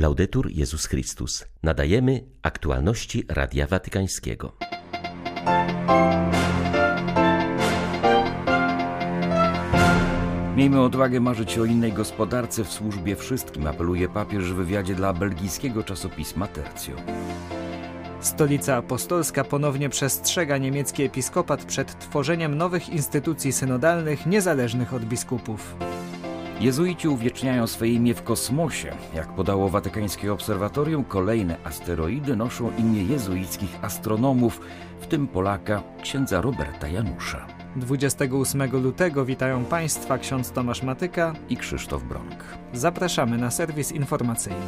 Laudetur Jezus Chrystus. Nadajemy aktualności Radia Watykańskiego. Miejmy odwagę marzyć o innej gospodarce w służbie wszystkim, apeluje papież w wywiadzie dla belgijskiego czasopisma Tercio. Stolica Apostolska ponownie przestrzega niemiecki episkopat przed tworzeniem nowych instytucji synodalnych niezależnych od biskupów. Jezuici uwieczniają swoje imię w kosmosie. Jak podało Watykańskie Obserwatorium, kolejne asteroidy noszą imię jezuickich astronomów, w tym Polaka księdza Roberta Janusza. 28 lutego witają Państwa ksiądz Tomasz Matyka i Krzysztof Bronk. Zapraszamy na serwis informacyjny.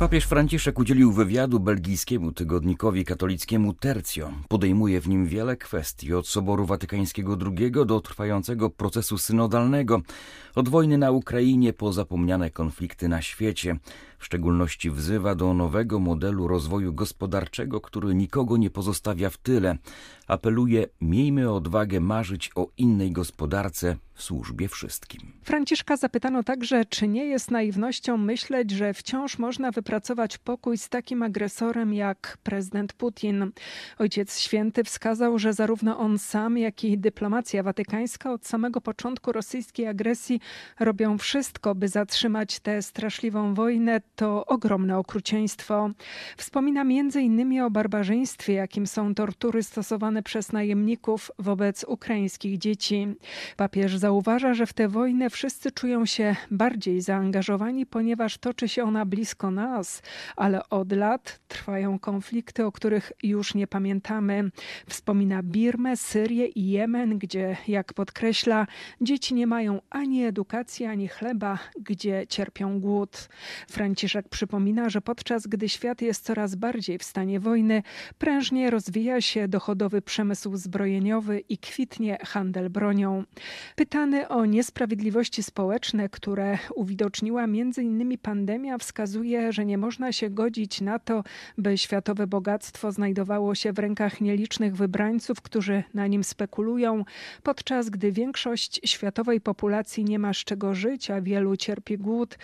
Papież Franciszek udzielił wywiadu belgijskiemu tygodnikowi katolickiemu Tercio. Podejmuje w nim wiele kwestii, od Soboru Watykańskiego II do trwającego procesu synodalnego, od wojny na Ukrainie po zapomniane konflikty na świecie. W szczególności wzywa do nowego modelu rozwoju gospodarczego, który nikogo nie pozostawia w tyle. Apeluje: miejmy odwagę marzyć o innej gospodarce w służbie wszystkim. Franciszka zapytano także, czy nie jest naiwnością myśleć, że wciąż można wypracować pokój z takim agresorem jak prezydent Putin. Ojciec Święty wskazał, że zarówno on sam, jak i dyplomacja watykańska od samego początku rosyjskiej agresji robią wszystko, by zatrzymać tę straszliwą wojnę. To ogromne okrucieństwo. Wspomina innymi o barbarzyństwie, jakim są tortury stosowane przez najemników wobec ukraińskich dzieci. Papież zauważa, że w tę wojnę wszyscy czują się bardziej zaangażowani, ponieważ toczy się ona blisko nas, ale od lat trwają konflikty, o których już nie pamiętamy. Wspomina Birmę, Syrię i Jemen, gdzie, jak podkreśla, dzieci nie mają ani edukacji, ani chleba, gdzie cierpią głód. Franciszek przypomina, że podczas gdy świat jest coraz bardziej w stanie wojny, prężnie rozwija się dochodowy przemysł zbrojeniowy i kwitnie handel bronią. Pytany o niesprawiedliwości społeczne, które uwidoczniła m.in. pandemia, wskazuje, że nie można się godzić na to, by światowe bogactwo znajdowało się w rękach nielicznych wybrańców, którzy na nim spekulują, podczas gdy większość światowej populacji nie ma z czego żyć, a wielu cierpi głód,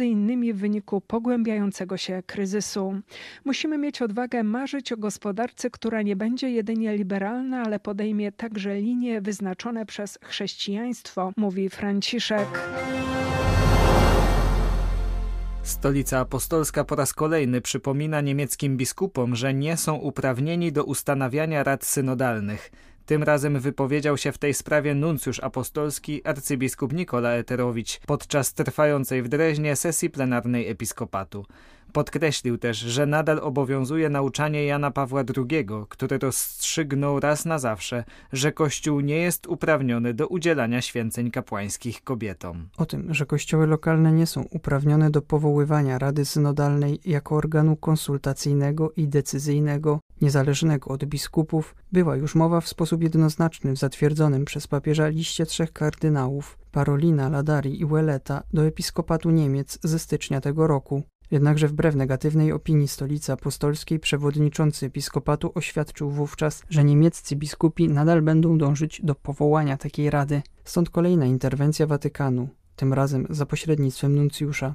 innymi w wyniku pogłębiającego się kryzysu. Musimy mieć odwagę marzyć o gospodarce, która nie będzie jedynie liberalna, ale podejmie także linie wyznaczone przez chrześcijaństwo, mówi Franciszek. Stolica Apostolska po raz kolejny przypomina niemieckim biskupom, że nie są uprawnieni do ustanawiania rad synodalnych. Tym razem wypowiedział się w tej sprawie nuncjusz apostolski arcybiskup Nikola Eterowicz podczas trwającej w Dreźnie sesji plenarnej episkopatu. Podkreślił też, że nadal obowiązuje nauczanie Jana Pawła II, który rozstrzygnął raz na zawsze, że Kościół nie jest uprawniony do udzielania święceń kapłańskich kobietom. O tym, że kościoły lokalne nie są uprawnione do powoływania Rady Synodalnej jako organu konsultacyjnego i decyzyjnego, niezależnego od biskupów, była już mowa w sposób jednoznaczny w zatwierdzonym przez papieża liście trzech kardynałów Parolina, Ladari i Weleta do episkopatu Niemiec ze stycznia tego roku. Jednakże wbrew negatywnej opinii stolicy apostolskiej przewodniczący episkopatu oświadczył wówczas, że niemieccy biskupi nadal będą dążyć do powołania takiej rady. Stąd kolejna interwencja Watykanu, tym razem za pośrednictwem nuncjusza.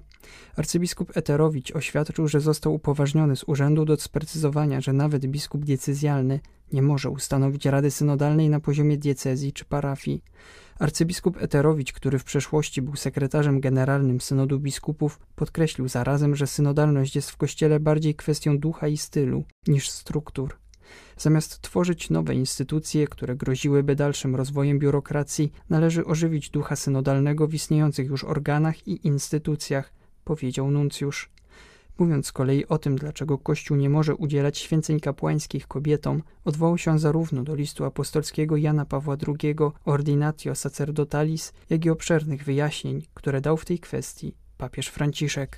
Arcybiskup Eterowicz oświadczył, że został upoważniony z urzędu do sprecyzowania, że nawet biskup decyzjalny nie może ustanowić rady synodalnej na poziomie diecezji czy parafii. Arcybiskup Eterowicz, który w przeszłości był sekretarzem generalnym synodu biskupów, podkreślił zarazem, że synodalność jest w Kościele bardziej kwestią ducha i stylu niż struktur. Zamiast tworzyć nowe instytucje, które groziłyby dalszym rozwojem biurokracji, należy ożywić ducha synodalnego w istniejących już organach i instytucjach, powiedział nuncjusz. Mówiąc z kolei o tym, dlaczego Kościół nie może udzielać święceń kapłańskich kobietom, odwołał się zarówno do listu apostolskiego Jana Pawła II Ordinatio Sacerdotalis, jak i obszernych wyjaśnień, które dał w tej kwestii papież Franciszek.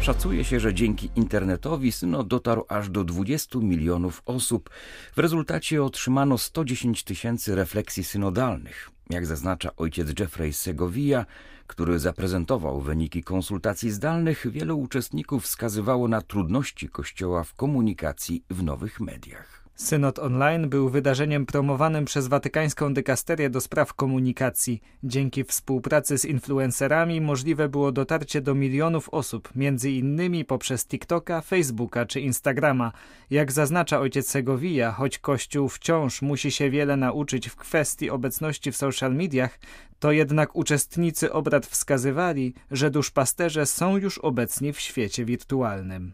Szacuje się, że dzięki internetowi synod dotarł aż do 20 milionów osób. W rezultacie otrzymano 110 tysięcy refleksji synodalnych. Jak zaznacza ojciec Jeffrey Segovia, który zaprezentował wyniki konsultacji zdalnych, wielu uczestników wskazywało na trudności Kościoła w komunikacji w nowych mediach. Synod online był wydarzeniem promowanym przez Watykańską Dykasterię do spraw komunikacji. Dzięki współpracy z influencerami możliwe było dotarcie do milionów osób, między innymi poprzez TikToka, Facebooka czy Instagrama. Jak zaznacza ojciec Segovia, choć Kościół wciąż musi się wiele nauczyć w kwestii obecności w social mediach, to jednak uczestnicy obrad wskazywali, że duszpasterze są już obecni w świecie wirtualnym.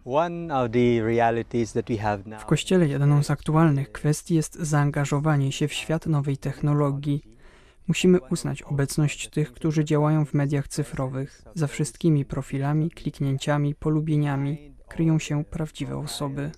W Kościele jedną z aktualnych kwestii jest zaangażowanie się w świat nowej technologii. Musimy uznać obecność tych, którzy działają w mediach cyfrowych. Za wszystkimi profilami, kliknięciami, polubieniami kryją się prawdziwe osoby.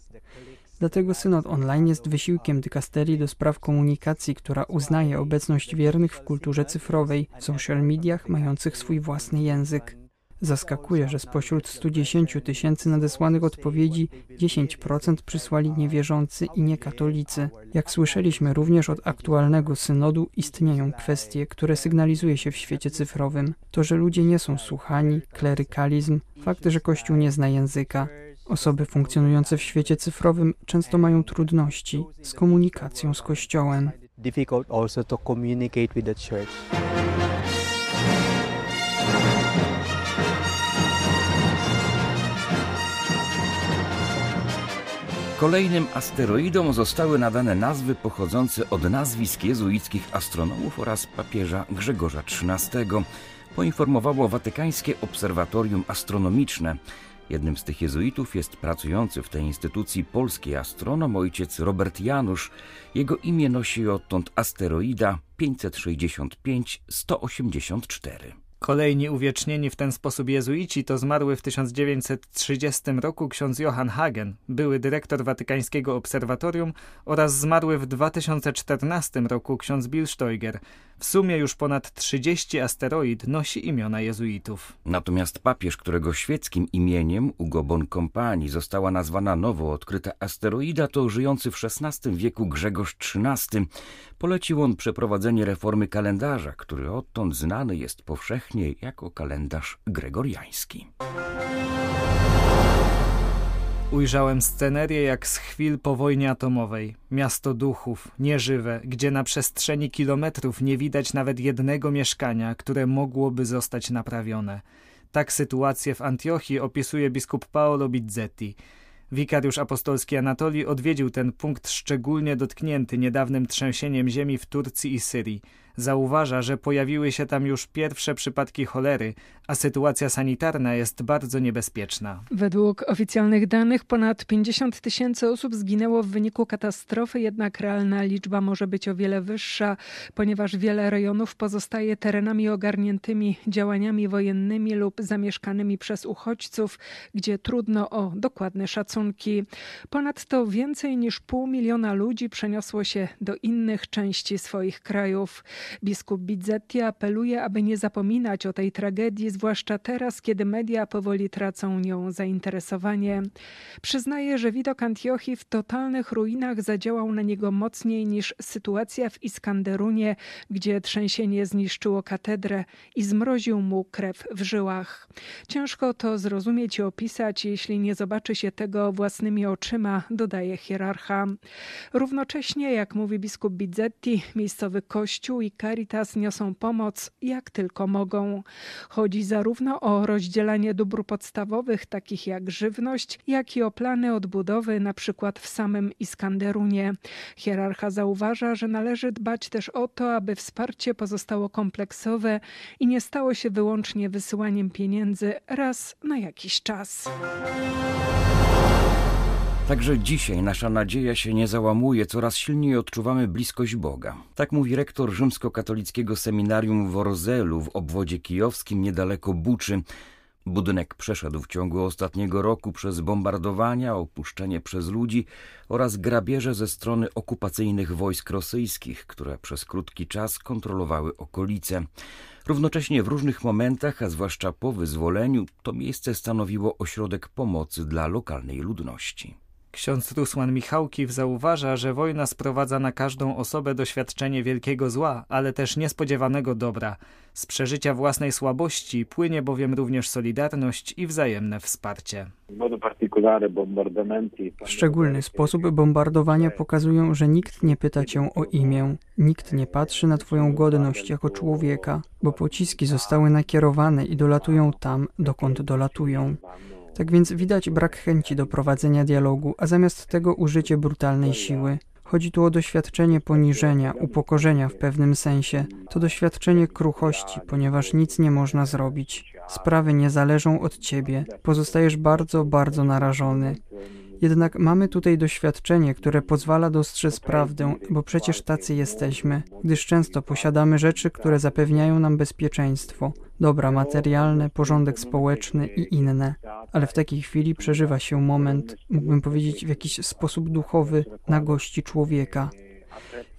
Dlatego synod online jest wysiłkiem dykasterii do spraw komunikacji, która uznaje obecność wiernych w kulturze cyfrowej, w social mediach mających swój własny język. Zaskakuje, że spośród 110 tysięcy nadesłanych odpowiedzi 10% przysłali niewierzący i niekatolicy. Jak słyszeliśmy również od aktualnego synodu, istnieją kwestie, które sygnalizuje się w świecie cyfrowym. To, że ludzie nie są słuchani, klerykalizm, fakt, że Kościół nie zna języka, Osoby funkcjonujące w świecie cyfrowym często mają trudności z komunikacją z Kościołem. Kolejnym asteroidom zostały nadane nazwy pochodzące od nazwisk jezuickich astronomów oraz papieża Grzegorza XIII, poinformowało Watykańskie Obserwatorium Astronomiczne. Jednym z tych jezuitów jest pracujący w tej instytucji polski astronom ojciec Robert Janusz. Jego imię nosi odtąd asteroida 565-184. Kolejni uwiecznieni w ten sposób jezuici to zmarły w 1930 roku ksiądz Johann Hagen, były dyrektor Watykańskiego Obserwatorium oraz zmarły w 2014 roku ksiądz Bill Steuger. W sumie już ponad 30 asteroid nosi imiona jezuitów. Natomiast papież, którego świeckim imieniem Ugo Boncompagni została nazwana nowo odkryta asteroida, to żyjący w XVI wieku Grzegorz XIII. Polecił on przeprowadzenie reformy kalendarza, który odtąd znany jest powszechnie jako kalendarz gregoriański. Ujrzałem scenerię jak z chwil po wojnie atomowej. Miasto duchów, nieżywe, gdzie na przestrzeni kilometrów nie widać nawet jednego mieszkania, które mogłoby zostać naprawione. Tak sytuację w Antiochii opisuje biskup Paolo Bizzetti. Wikariusz apostolski Anatolii odwiedził ten punkt szczególnie dotknięty niedawnym trzęsieniem ziemi w Turcji i Syrii. Zauważa, że pojawiły się tam już pierwsze przypadki cholery, a sytuacja sanitarna jest bardzo niebezpieczna. Według oficjalnych danych ponad 50 tysięcy osób zginęło w wyniku katastrofy, jednak realna liczba może być o wiele wyższa, ponieważ wiele rejonów pozostaje terenami ogarniętymi działaniami wojennymi lub zamieszkanymi przez uchodźców, gdzie trudno o dokładne szacunki. Ponadto więcej niż pół miliona ludzi przeniosło się do innych części swoich krajów. Biskup Bizzetti apeluje, aby nie zapominać o tej tragedii, zwłaszcza teraz, kiedy media powoli tracą nią zainteresowanie. Przyznaje, że widok Antiochii w totalnych ruinach zadziałał na niego mocniej niż sytuacja w Iskanderunie, gdzie trzęsienie zniszczyło katedrę i zmroził mu krew w żyłach. Ciężko to zrozumieć i opisać, jeśli nie zobaczy się tego własnymi oczyma, dodaje hierarcha. Równocześnie, jak mówi biskup Bizzetti, miejscowy kościół i Caritas niosą pomoc jak tylko mogą. Chodzi zarówno o rozdzielanie dóbr podstawowych, takich jak żywność, jak i o plany odbudowy, na przykład w samym Iskanderunie. Hierarcha zauważa, że należy dbać też o to, aby wsparcie pozostało kompleksowe i nie stało się wyłącznie wysyłaniem pieniędzy raz na jakiś czas. Także dzisiaj nasza nadzieja się nie załamuje, coraz silniej odczuwamy bliskość Boga. Tak mówi rektor rzymskokatolickiego seminarium w Orzelu w obwodzie kijowskim niedaleko Buczy. Budynek przeszedł w ciągu ostatniego roku przez bombardowania, opuszczenie przez ludzi oraz grabieże ze strony okupacyjnych wojsk rosyjskich, które przez krótki czas kontrolowały okolice. Równocześnie w różnych momentach, a zwłaszcza po wyzwoleniu, to miejsce stanowiło ośrodek pomocy dla lokalnej ludności. Ksiądz Rusłan Michałkiw zauważa, że wojna sprowadza na każdą osobę doświadczenie wielkiego zła, ale też niespodziewanego dobra. Z przeżycia własnej słabości płynie bowiem również solidarność i wzajemne wsparcie. W szczególny sposób bombardowania pokazują, że nikt nie pyta cię o imię, nikt nie patrzy na twoją godność jako człowieka, bo pociski zostały nakierowane i dolatują tam, dokąd dolatują. Tak więc widać brak chęci do prowadzenia dialogu, a zamiast tego użycie brutalnej siły. Chodzi tu o doświadczenie poniżenia, upokorzenia w pewnym sensie. To doświadczenie kruchości, ponieważ nic nie można zrobić. Sprawy nie zależą od ciebie. Pozostajesz bardzo, bardzo narażony. Jednak mamy tutaj doświadczenie, które pozwala dostrzec prawdę, bo przecież tacy jesteśmy, gdyż często posiadamy rzeczy, które zapewniają nam bezpieczeństwo, dobra materialne, porządek społeczny i inne. Ale w takiej chwili przeżywa się moment, mógłbym powiedzieć w jakiś sposób duchowy, nagości człowieka.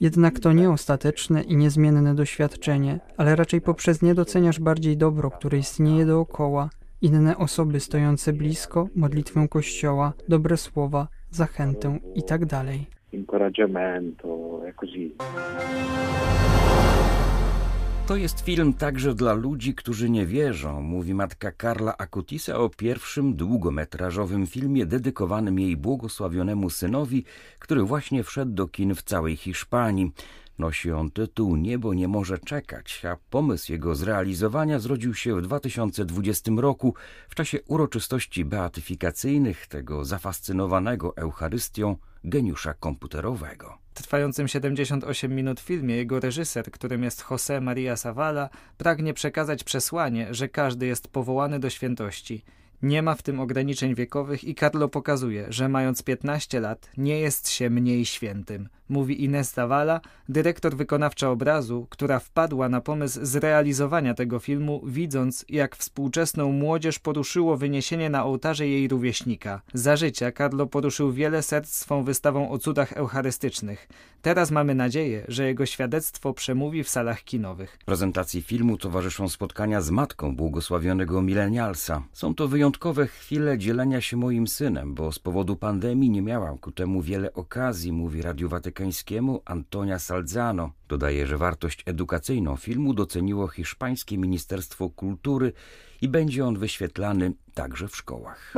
Jednak to nie ostateczne i niezmienne doświadczenie, ale raczej poprzez nie doceniasz bardziej dobro, które istnieje dookoła, inne osoby stojące blisko, modlitwę Kościoła, dobre słowa, zachętę itd. Così. To jest film także dla ludzi, którzy nie wierzą, mówi matka Karla Akutisa o pierwszym długometrażowym filmie dedykowanym jej błogosławionemu synowi, który właśnie wszedł do kin w całej Hiszpanii. Nosi on tytuł Niebo nie może czekać, a pomysł jego zrealizowania zrodził się w 2020 roku w czasie uroczystości beatyfikacyjnych tego zafascynowanego Eucharystią geniusza komputerowego. W trwającym 78 minut filmie jego reżyser, którym jest José María Zavala, pragnie przekazać przesłanie, że każdy jest powołany do świętości – nie ma w tym ograniczeń wiekowych i Carlo pokazuje, że mając 15 lat nie jest się mniej świętym. Mówi Ines Zavala, dyrektor wykonawcza obrazu, która wpadła na pomysł zrealizowania tego filmu, widząc jak współczesną młodzież poruszyło wyniesienie na ołtarze jej rówieśnika. Za życia Carlo poruszył wiele serc swą wystawą o cudach eucharystycznych. Teraz mamy nadzieję, że jego świadectwo przemówi w salach kinowych. Prezentacji filmu towarzyszą spotkania z matką błogosławionego milenialsa. Są to wyjątkowe chwile dzielenia się moim synem, bo z powodu pandemii nie miałam ku temu wiele okazji, mówi Radiu Watykańskiemu Antonia Salzano. Dodaje, że wartość edukacyjną filmu doceniło hiszpańskie Ministerstwo Kultury i będzie on wyświetlany także w szkołach.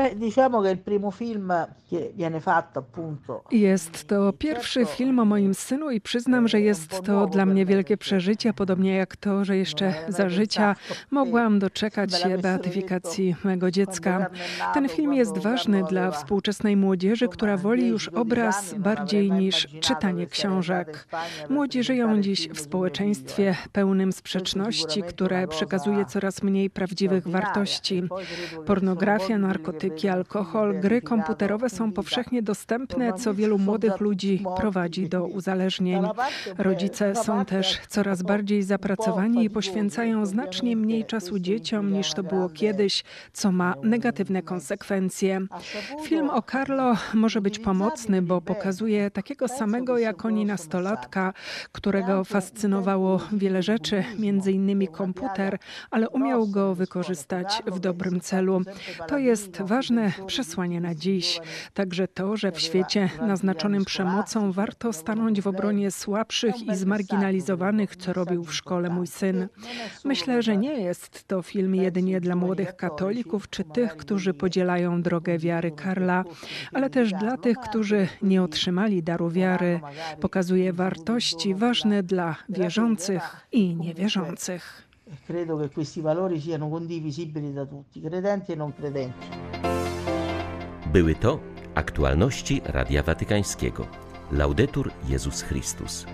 Jest to pierwszy film o moim synu i przyznam, że jest to dla mnie wielkie przeżycie, podobnie jak to, że jeszcze za życia mogłam doczekać się beatyfikacji mego dziecka. Ten film jest ważny dla współczesnej młodzieży, która woli już obraz bardziej niż czytanie książek. Młodzi żyją dziś w społeczeństwie pełnym sprzeczności, które przekazuje coraz mniej prawdziwych wartości. Pornografia, narkotyki, alkohol, gry komputerowe są powszechnie dostępne, co wielu młodych ludzi prowadzi do uzależnień. Rodzice są też coraz bardziej zapracowani i poświęcają znacznie mniej czasu dzieciom niż to było kiedyś, co ma negatywne konsekwencje. Film o Carlo może być pomocny, bo pokazuje takiego samego jak oni nastolatka, którego fascynowało wiele rzeczy, między innymi komputer, ale umiał go wykorzystać w dobrym celu. To jest ważne przesłanie na dziś. Także to, że w świecie naznaczonym przemocą warto stanąć w obronie słabszych i zmarginalizowanych, co robił w szkole mój syn. Myślę, że nie jest to film jedynie dla młodych katolików czy tych, którzy podzielają drogę wiary Karla, ale też dla tych, którzy nie otrzymali daru wiary. Pokazuje wartości ważne dla wierzących i niewierzących. Credo che questi valori siano condivisibili da tutti, credenti e non credenti. Były to aktualności Radia Watykańskiego. Laudetur Jezus Chrystus.